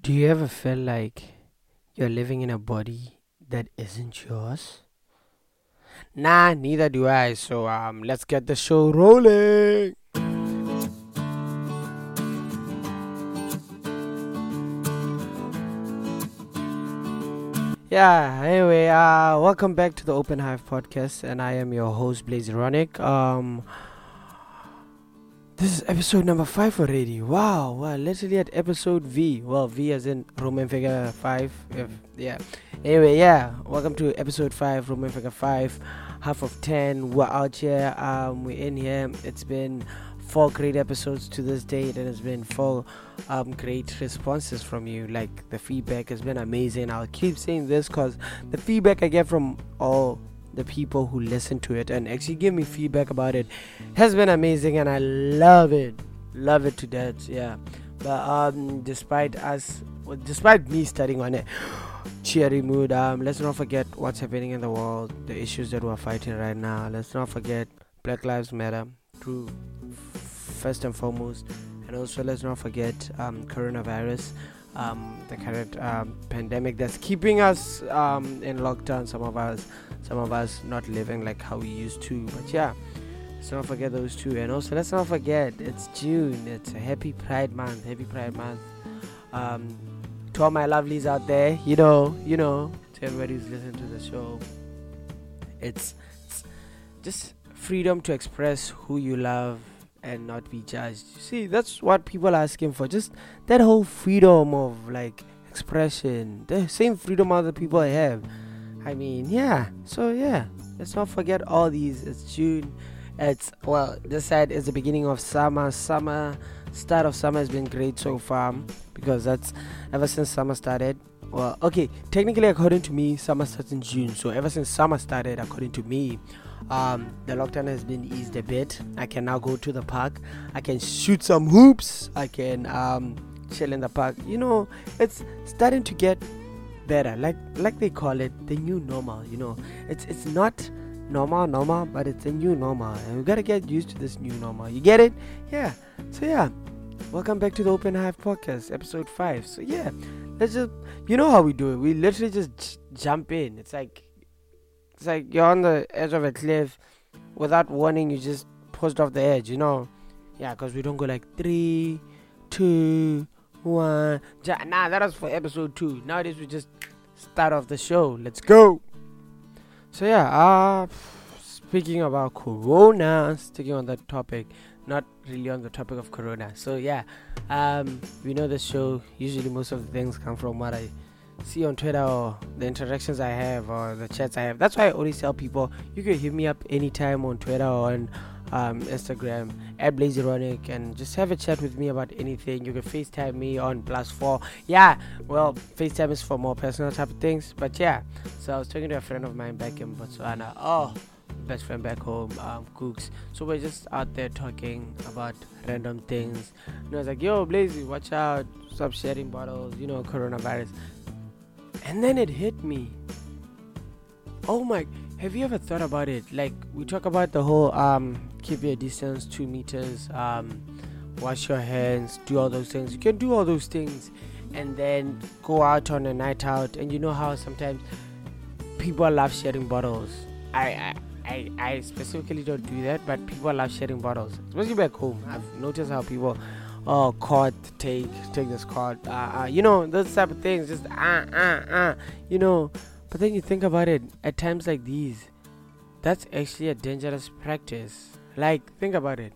Do you ever feel like you're living in a body that isn't yours? Nah, neither do I. So um, let's get the show rolling. Yeah, anyway, uh, welcome back to the Open Hive podcast, and I am your host, Blaze Ronick. Um, this is episode number five already. Wow, wow, literally at episode V. Well, V as in Roman figure five. If, yeah. Anyway, yeah. Welcome to episode five, Roman figure five, half of ten. We're out here. Um, we're in here. It's been four great episodes to this date, and it's been four um great responses from you. Like the feedback has been amazing. I'll keep saying this because the feedback I get from all the people who listen to it and actually give me feedback about it has been amazing and I love it. Love it to death, yeah. But um despite us despite me studying on it, cheery mood, um let's not forget what's happening in the world, the issues that we're fighting right now. Let's not forget Black Lives Matter true first and foremost. And also let's not forget um coronavirus. Um, the current um, pandemic that's keeping us um, in lockdown. Some of us some of us not living like how we used to. But yeah, let's not forget those two. And also, let's not forget it's June. It's a happy Pride Month. Happy Pride Month. Um, to all my lovelies out there, you know, you know, to everybody who's listening to the show, it's, it's just freedom to express who you love and not be judged. You see, that's what people are asking for. Just that whole freedom of like expression, the same freedom other people have. I mean, yeah. So yeah, let's not forget all these. It's June. It's well, this side is the beginning of summer. Summer, start of summer has been great so far because that's ever since summer started. Well, okay, technically according to me, summer starts in June. So ever since summer started, according to me, um, the lockdown has been eased a bit. I can now go to the park. I can shoot some hoops. I can um, chill in the park. You know, it's starting to get better. Like like they call it the new normal you know. It's it's not normal normal but it's a new normal. And we gotta get used to this new normal. You get it? Yeah. So yeah. Welcome back to the open hive podcast episode 5 so yeah. Let's just you know how we do it. We literally just j- jump in. It's like it's like you're on the edge of a cliff without warning. You just post off the edge you know? Yeah because we don't go like three two one nah that was for episode two nowadays we just start off the show. Let's go. So yeah, uh speaking about corona, sticking on that topic, not really on the topic of corona. So yeah, um we know the show usually most of the things come from what I see on Twitter or the interactions I have or the chats I have. That's why I always tell people you can hit me up anytime on Twitter or on um, Instagram at Blazeronic and just have a chat with me about anything. You can FaceTime me on plus four. Yeah, well, FaceTime is for more personal type of things, but yeah. So I was talking to a friend of mine back in Botswana. Oh, best friend back home, um, Cooks. So we're just out there talking about random things. And I was like, yo, Blazy, watch out, stop sharing bottles, you know, coronavirus. And then it hit me. Oh my have you ever thought about it? Like we talk about the whole um keep your distance two meters, um wash your hands, do all those things. You can do all those things and then go out on a night out and you know how sometimes people love sharing bottles. I I I, specifically don't do that, but people love sharing bottles, especially back home. I've noticed how people, oh, card, take, take this card, uh, uh, you know, those type of things, just uh, uh, uh, you know, but then you think about it, at times like these, that's actually a dangerous practice. Like, think about it.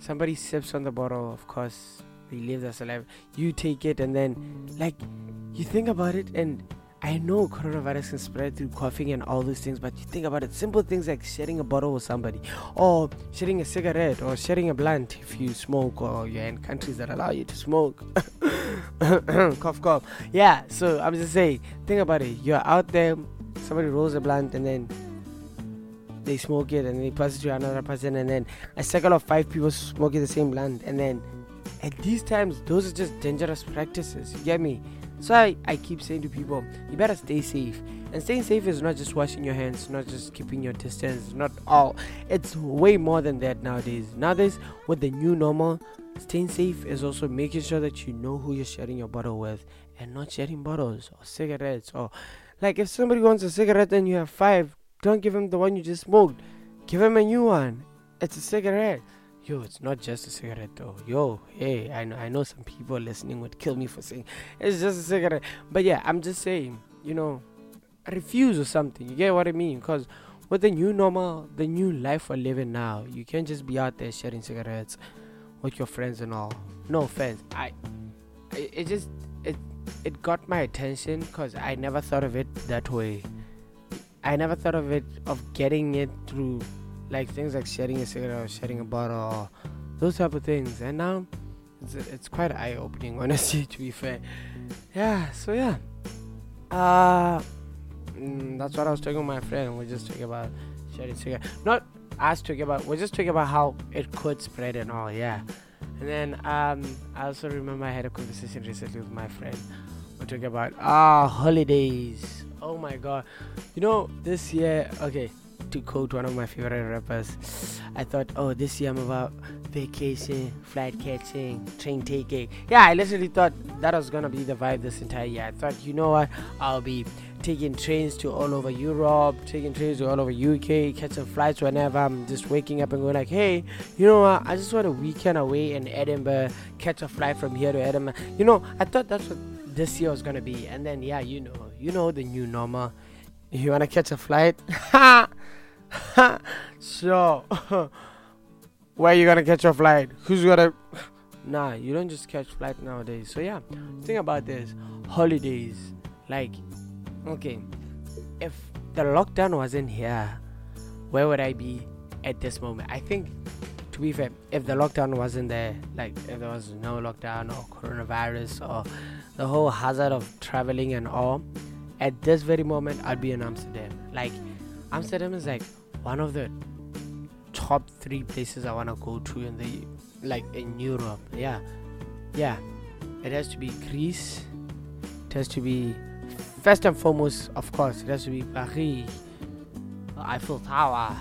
Somebody sips on the bottle, of course, they live their life. You take it, and then, like, you think about it, and I know coronavirus can spread through coughing and all those things, but you think about it, simple things like sharing a bottle with somebody, or sharing a cigarette, or sharing a blunt if you smoke, or you're in countries that allow you to smoke. cough, cough. Yeah, so I'm just saying, think about it. You're out there, somebody rolls a blunt, and then they smoke it, and they pass it to another person, and then a circle of five people smoking the same blunt, and then at these times, those are just dangerous practices. You get me? So I, I keep saying to people, you better stay safe. And staying safe is not just washing your hands, not just keeping your distance, not all. It's way more than that nowadays. Nowadays, with the new normal, staying safe is also making sure that you know who you're sharing your bottle with and not sharing bottles or cigarettes or like if somebody wants a cigarette and you have five, don't give him the one you just smoked. Give him a new one. It's a cigarette. Yo, it's not just a cigarette though. Yo, hey, I know I know some people listening would kill me for saying it's just a cigarette. But yeah, I'm just saying, you know, refuse or something. You get what I mean? Because with the new normal, the new life we're living now, you can't just be out there sharing cigarettes with your friends and all. No offense. I, it, it just it it got my attention because I never thought of it that way. I never thought of it of getting it through like things like sharing a cigarette or sharing a bottle those type of things. And now it's, it's quite eye opening, honestly, to be fair. Yeah, so yeah. Uh, mm, that's what I was talking with my friend. We're just talking about sharing cigarette. Not us talking about, we're just talking about how it could spread and all, yeah. And then um, I also remember I had a conversation recently with my friend. We're talking about ah holidays. Oh my god, you know this year. Okay, to quote one of my favorite rappers, I thought, oh, this year I'm about vacation, flight catching, train taking. Yeah, I literally thought that was gonna be the vibe this entire year. I thought, you know what, I'll be taking trains to all over Europe, taking trains to all over UK, catching flights whenever I'm just waking up and going like, hey, you know what, I just want a weekend away in Edinburgh, catch a flight from here to Edinburgh. You know, I thought that's what this year was gonna be, and then yeah, you know, you know the new normal. You wanna catch a flight? so Where you gonna catch a flight? Who's gonna? Nah, you don't just catch flight nowadays. So yeah, think about this: holidays. Like, okay, if the lockdown wasn't here, where would I be at this moment? I think, to be fair, if the lockdown wasn't there, like if there was no lockdown or coronavirus or the whole hazard of traveling and all, at this very moment, I'd be in Amsterdam. Like, Amsterdam is like one of the top three places I want to go to in the like in Europe. Yeah, yeah. It has to be Greece. It has to be first and foremost, of course. It has to be Paris, Eiffel Tower.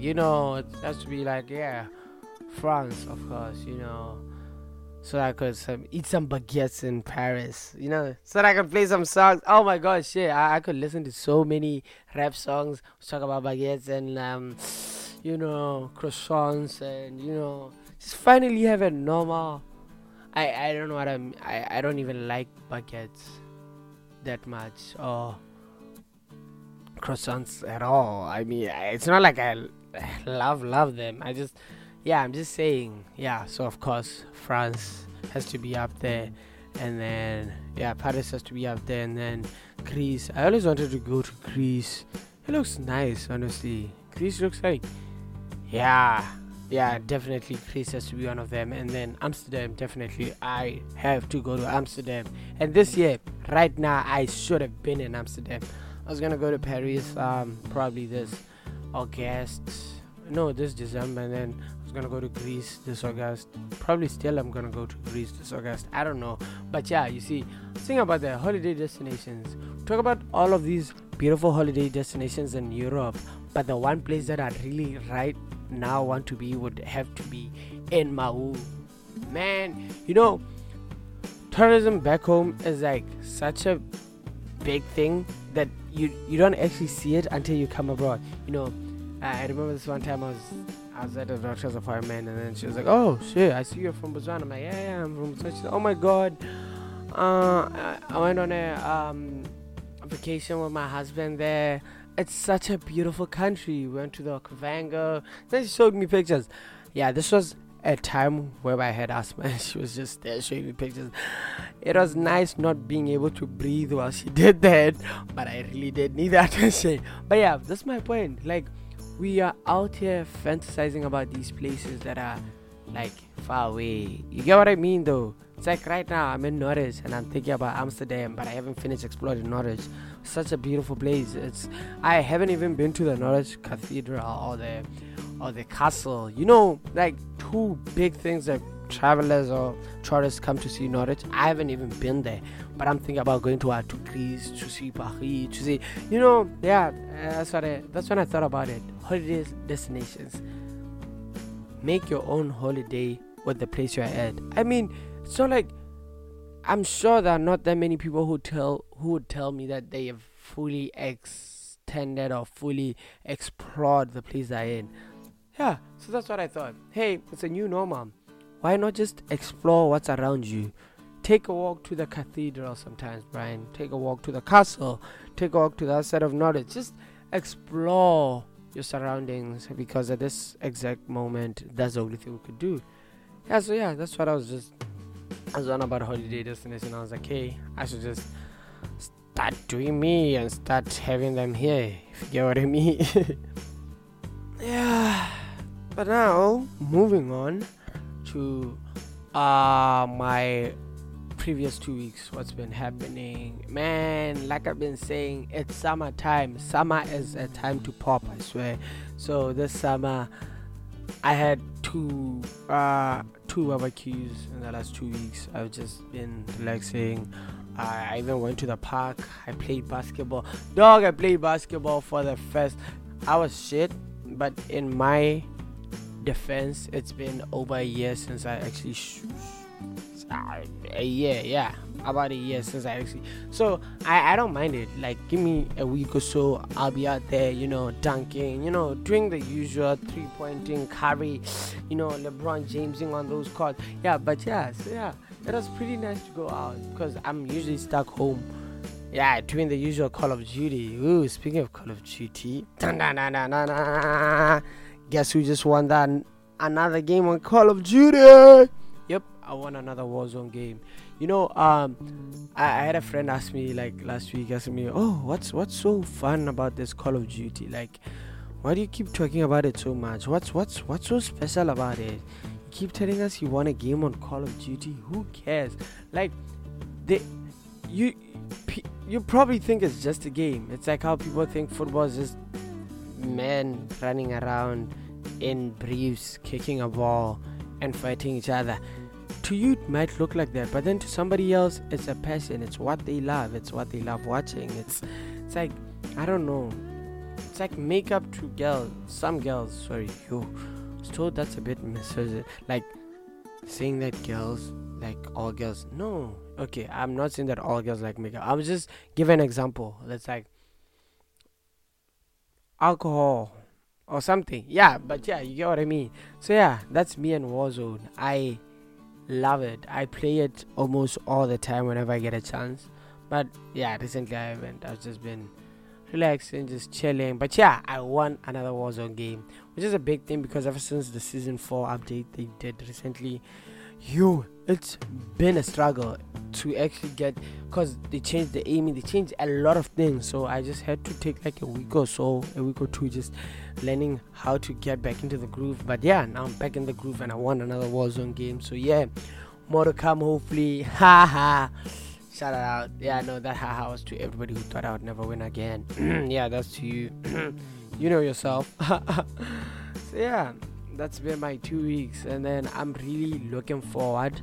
You know, it has to be like yeah, France, of course. You know, so I could some, eat some baguettes in Paris, you know, so that I could play some songs. Oh my god, shit! I, I could listen to so many rap songs, talk about baguettes and um, you know, croissants and you know, just finally have a normal. I I don't know what I'm. I I don't even like baguettes that much or croissants at all. I mean, it's not like I love love them. I just yeah, I'm just saying, yeah. So of course, France has to be up there, and then yeah, Paris has to be up there, and then Greece. I always wanted to go to Greece. It looks nice, honestly. Greece looks like, yeah, yeah, definitely Greece has to be one of them, and then Amsterdam. Definitely, I have to go to Amsterdam. And this year, right now, I should have been in Amsterdam. I was gonna go to Paris, um, probably this August. No, this December, and then I was gonna go to Greece this August. Probably still I'm gonna go to Greece this August. I don't know. But yeah, you see, think about the holiday destinations. Talk about all of these beautiful holiday destinations in Europe. But the one place that I really right now want to be would have to be in Maun. Man, you know, tourism back home is like such a big thing that you you don't actually see it until you come abroad. You know, I remember this one time I was I was at the doctor's appointment, and then she was like, "Oh shit, I see you're from Botswana." I'm like, "Yeah, yeah, I'm from Botswana." She's like, "Oh my god, uh, I, I went on a um, vacation with my husband there. It's such a beautiful country. We went to the Okavango. Then she showed me pictures. Yeah, this was a time where I had asthma. She was just there showing me pictures. It was nice not being able to breathe while she did that, but I really did need that attention. But yeah, that's my point. Like we are out here fantasizing about these places that are like far away. You get what I mean, though? It's like right now I'm in Norwich and I'm thinking about Amsterdam, but I haven't finished exploring Norwich. Such a beautiful place. It's I haven't even been to the Norwich Cathedral or the or the castle. You know, like two big things that travelers or tourists come to see Norwich. I haven't even been there, but I'm thinking about going to uh, to Greece to see Paris to see. You know, yeah, that's what I, that's when I thought about it. Holidays destinations. Make your own holiday with the place you're at. I mean, it's not like I'm sure there are not that many people who tell who would tell me that they have fully extended or fully explored the place they're in. Yeah, so that's what I thought. Hey, it's a new normal. Why not just explore what's around you? Take a walk to the cathedral sometimes, Brian. Take a walk to the castle. Take a walk to the side of knowledge. Just explore your surroundings because at this exact moment, that's the only thing we could do. Yeah, so yeah, that's what I was just. I was on about holiday destination. I was like, hey, I should just start doing me and start having them here. If you get what I mean. yeah. But now, moving on to uh my previous two weeks what's been happening man like i've been saying it's summertime summer is a time to pop i swear so this summer i had two uh two barbecues in the last two weeks. I've just been relaxing. I even went to the park. I played basketball. Dog i played basketball for the first i was shit but in my defense, it's been over a year since I actually. Sh- uh, a year, yeah, about a year since I actually. So I, I don't mind it. Like, give me a week or so, I'll be out there, you know, dunking, you know, doing the usual three pointing, carry, you know, LeBron Jamesing on those courts. Yeah, but yeah, so yeah, it was pretty nice to go out because I'm usually stuck home. Yeah, doing the usual Call of Duty. Ooh, speaking of Call of Duty. Guess who just won that another game on Call of Duty? I won another Warzone game. You know, um, I, I, had a friend ask me like last week, asking me, "Oh, what's what's so fun about this Call of Duty? Like, why do you keep talking about it so much? What's what's what's so special about it? You keep telling us you won a game on Call of Duty. Who cares? Like, they, you." You probably think it's just a game. It's like how people think football is just men running around in briefs, kicking a ball, and fighting each other. To you, it might look like that, but then to somebody else, it's a passion. It's what they love. It's what they love watching. It's, it's like I don't know. It's like makeup to girls. Some girls, sorry, you. So that's a bit misogynist. Like saying that girls like all girls. No, okay. I'm not saying that all girls like makeup. I'm just giving an example. That's like alcohol or something. Yeah, but yeah, you get what I mean. So yeah, that's me and Warzone. I love it. I play it almost all the time whenever I get a chance. But yeah, recently I haven't. I've just been relaxing, just chilling. But yeah, I won another Warzone game, which is a big thing because ever since the season four update they did recently, you it's been a struggle to actually get because they changed the aiming they changed a lot of things. So i just had to take like a week or so a week or two just learning how to get back into the groove. But yeah now i'm back in the groove and i won another warzone game. So yeah more to come hopefully. Ha shout out. Yeah no that ha was to everybody who thought i would never win again. Yeah that's to you. You know yourself. So yeah that's been my two weeks and then i'm really looking forward.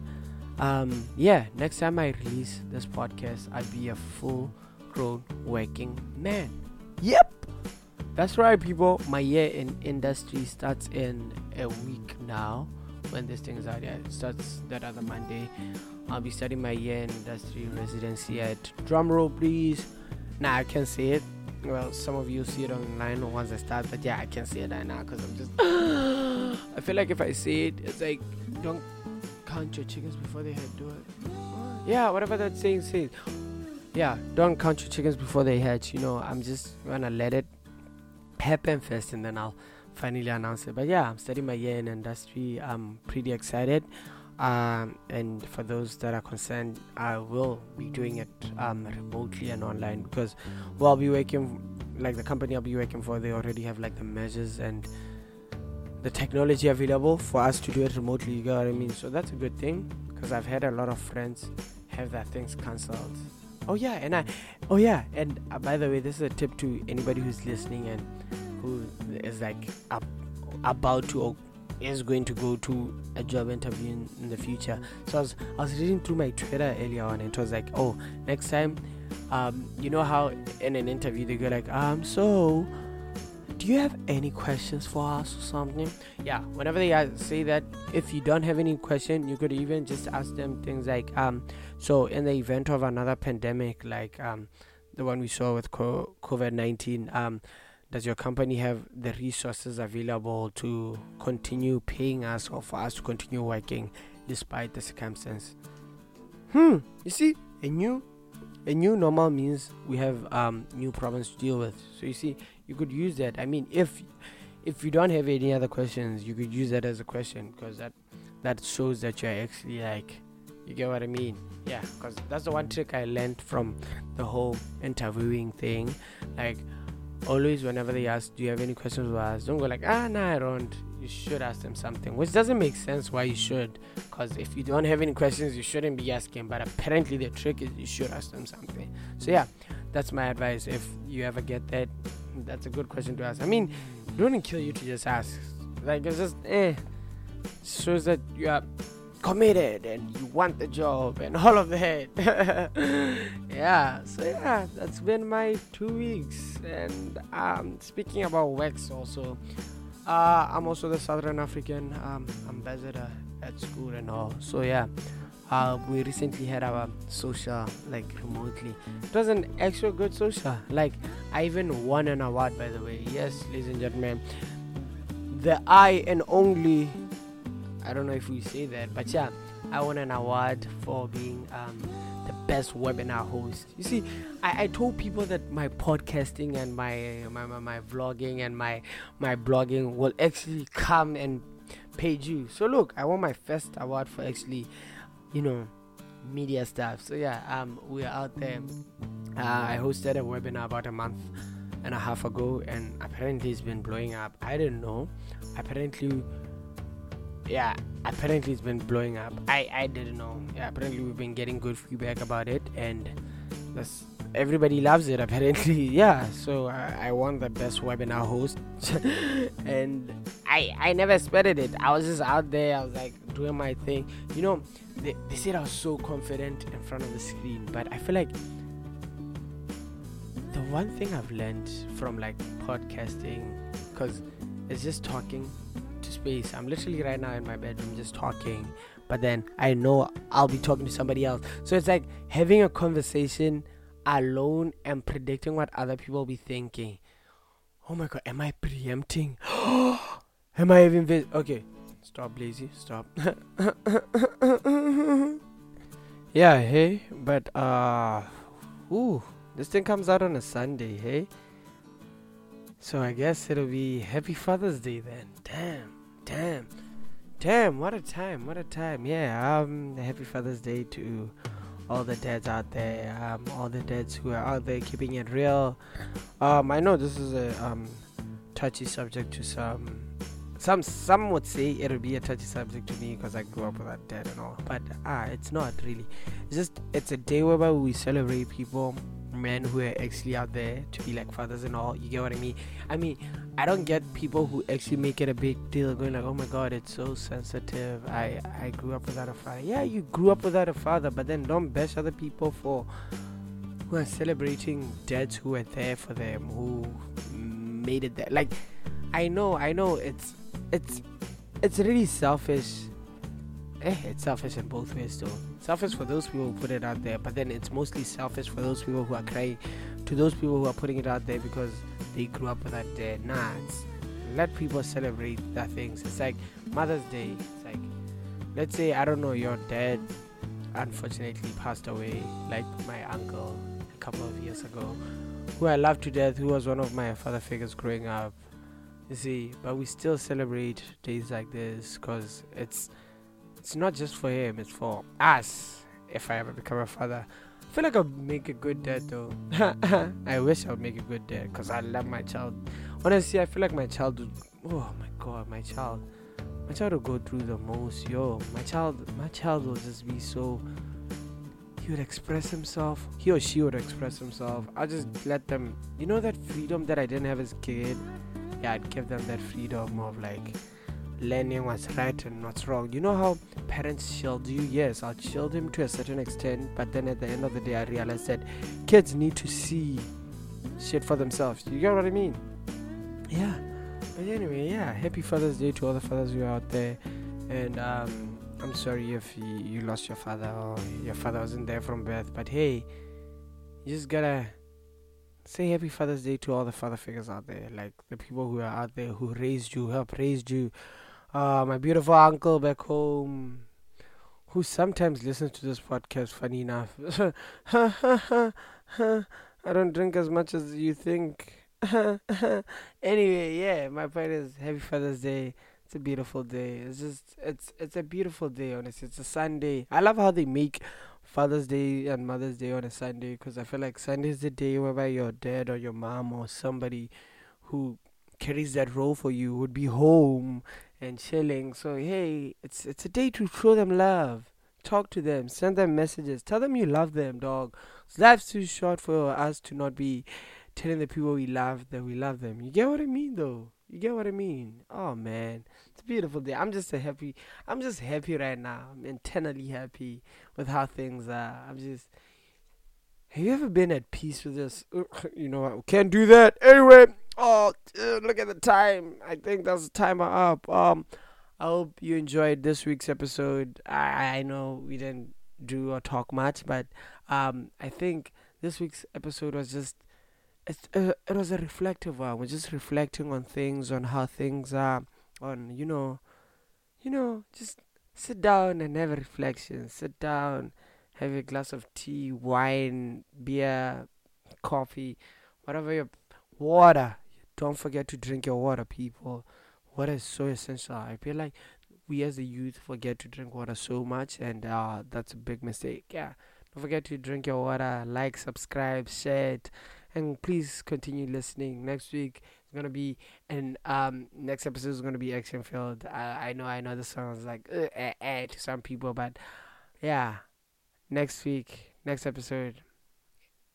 Um yeah next time i release this podcast i'll be a full grown working man. Yep. That's right people. My year in industry starts in a week now when this thing is out yeah it starts that other monday. I'll be starting my year in industry residency at drumroll please. Now nah, i can say it well some of you see it online once i start but yeah i can't say it right now because i'm just i feel like if i see it it's like don't count your chickens before they hatch do it. Yeah whatever that saying says yeah don't count your chickens before they hatch you know i'm just gonna let it happen first and then i'll finally announce it. But yeah i'm studying my year in industry. I'm pretty excited um, and for those that are concerned, I will be doing it um, remotely and online because, well, I'll be working like the company I'll be working for. They already have like the measures and the technology available for us to do it remotely. You get what I mean? So that's a good thing because I've had a lot of friends have their things cancelled. Oh yeah, and I, oh yeah, and uh, by the way, this is a tip to anybody who's listening and who is like up, about to is going to go to a job interview in, in, the future. So I was, I was reading through my Twitter earlier on, and it was like, oh, next time, um, you know how in an interview they go like, um, so do you have any questions for us or something? Yeah, whenever they say that, if you don't have any question, you could even just ask them things like, um, so in the event of another pandemic, like um, the one we saw with COVID 19, um, does your company have the resources available to continue paying us or for us to continue working despite the circumstance? Hmm, you see, a new a new normal means we have um, new problems to deal with. So you see, you could use that. I mean, if if you don't have any other questions, you could use that as a question because that that shows that you're actually like, you get what I mean? Yeah, because that's the one trick I learned from the whole interviewing thing. Like, always whenever they ask, "Do you have any questions for us?" Don't go like, "Ah, no, I don't." You should ask them something, which doesn't make sense. Why you should? Because if you don't have any questions, you shouldn't be asking. But apparently, the trick is you should ask them something. So yeah, that's my advice. If you ever get that, that's a good question to ask. I mean, it wouldn't kill you to just ask. Like it's just eh, shows that you are committed and you want the job and all of that. yeah, so yeah, that's been my two weeks. And um, speaking about wax, also, uh, I'm also the Southern African um, ambassador at school and all. So yeah. Uh, we recently had our social like remotely. It was an extra good social. Like I even won an award by the way. Yes, ladies and gentlemen. The I and only I don't know if we say that, but yeah, I won an award for being um, the best webinar host. You see, I, I told people that my podcasting and my, my, my, my vlogging and my my blogging will actually come and pay you. So look, I won my first award for actually, you know, media stuff. So yeah, um, we're out there. Uh, I hosted a webinar about a month and a half ago, and apparently it's been blowing up. I didn't know. Apparently yeah, apparently it's been blowing up. I I didn't know. Yeah, apparently we've been getting good feedback about it, and that's everybody loves it. Apparently, yeah. So I, I won the best webinar host, and I I never expected it. I was just out there. I was like doing my thing. You know, they, they said I was so confident in front of the screen, but I feel like the one thing I've learned from like podcasting, because it's just talking to space. I'm literally right now in my bedroom just talking, but then I know I'll be talking to somebody else. So it's like having a conversation alone and predicting what other people will be thinking. Oh my god, am I preempting? am I even vis- okay? Stop, Blazy. Stop. yeah, hey, but uh, ooh, this thing comes out on a Sunday, hey. So I guess it'll be Happy Father's Day then. Damn, damn, damn! What a time! What a time! Yeah. Um, Happy Father's Day to all the dads out there. Um, all the dads who are out there keeping it real. Um, I know this is a um touchy subject to some. Some some would say it'll be a touchy subject to me because I grew up with that dad and all, but ah, it's not really. It's just it's a day whereby we celebrate people men who are actually out there to be like fathers and all. You get what I mean? I mean, I don't get people who actually make it a big deal, going like, "Oh my God, it's so sensitive." I I grew up without a father. Yeah, you grew up without a father, but then don't bash other people for who are celebrating dads who were there for them, who made it there. Like, I know, I know, it's it's it's really selfish eh, it's selfish in both ways though. Selfish for those people who put it out there, but then it's mostly selfish for those people who are crying to those people who are putting it out there because they grew up with that day. Nah, let people celebrate their things. It's like Mother's Day. It's like, let's say, I don't know, your dad unfortunately passed away, like my uncle a couple of years ago, who I love to death, who was one of my father figures growing up. You see, but we still celebrate days like this because it's it's not just for him, it's for us. If I ever become a father, I feel like I'll make a good dad though. I wish I would make a good dad because I love my child. Honestly, I feel like my child would. Oh my god, my child. My child will go through the most. Yo, my child, my child will just be so. He would express himself. He or she would express himself. I'll just let them. You know that freedom that I didn't have as a kid. Yeah, I'd give them that freedom of like learning what's right and what's wrong. You know how parents shield you? Yes, I'll shield him to a certain extent, but then at the end of the day, I realized that kids need to see shit for themselves. You get what I mean? yeah. But anyway, yeah. Happy Father's Day to all the fathers who are out there, and um, I'm sorry if you, you lost your father or your father wasn't there from birth. But hey, you just gotta say Happy Father's Day to all the father figures out there, like the people who are out there who raised you, helped raised you. Uh, my beautiful uncle back home, who sometimes listens to this podcast. Funny enough, I don't drink as much as you think. anyway, yeah, my point is Happy Father's Day. It's a beautiful day. It's just it's it's a beautiful day. Honestly, it's a Sunday. I love how they make Father's Day and Mother's Day on a Sunday because I feel like Sunday is the day whereby your dad or your mom or somebody who carries that role for you would be home and chilling. So hey, it's it's a day to show them love. Talk to them, send them messages, tell them you love them, dog. Life's too short for us to not be telling the people we love that we love them. You get what I mean, though. You get what I mean? Oh man, it's a beautiful day. I'm just a happy. I'm just happy right now. I'm internally happy with how things are. I'm just. Have you ever been at peace with this? You know, I can't do that anyway. Oh, look at the time. I think that's the timer up. Um, I hope you enjoyed this week's episode. I, I know we didn't do or talk much, but um, I think this week's episode was just it, uh, it was a reflective one. We're just reflecting on things, on how things are, on you know, you know, just sit down and have a reflection. Sit down, have a glass of tea, wine, beer, coffee, whatever your water. Don't forget to drink your water, people water is so essential. I feel like we as a youth forget to drink water so much, and uh, that's a big mistake. Yeah, don't forget to drink your water, like, subscribe, share it, and please continue listening. Next week is gonna be, and um, next episode is gonna be action filled. I, I know, I know, this sounds like uh, eh, eh, to some people, but yeah, next week, next episode.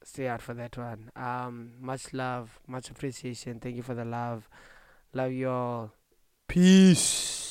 Stay out for that one. Um, much love, much appreciation. Thank you for the love. Love you all. Peace.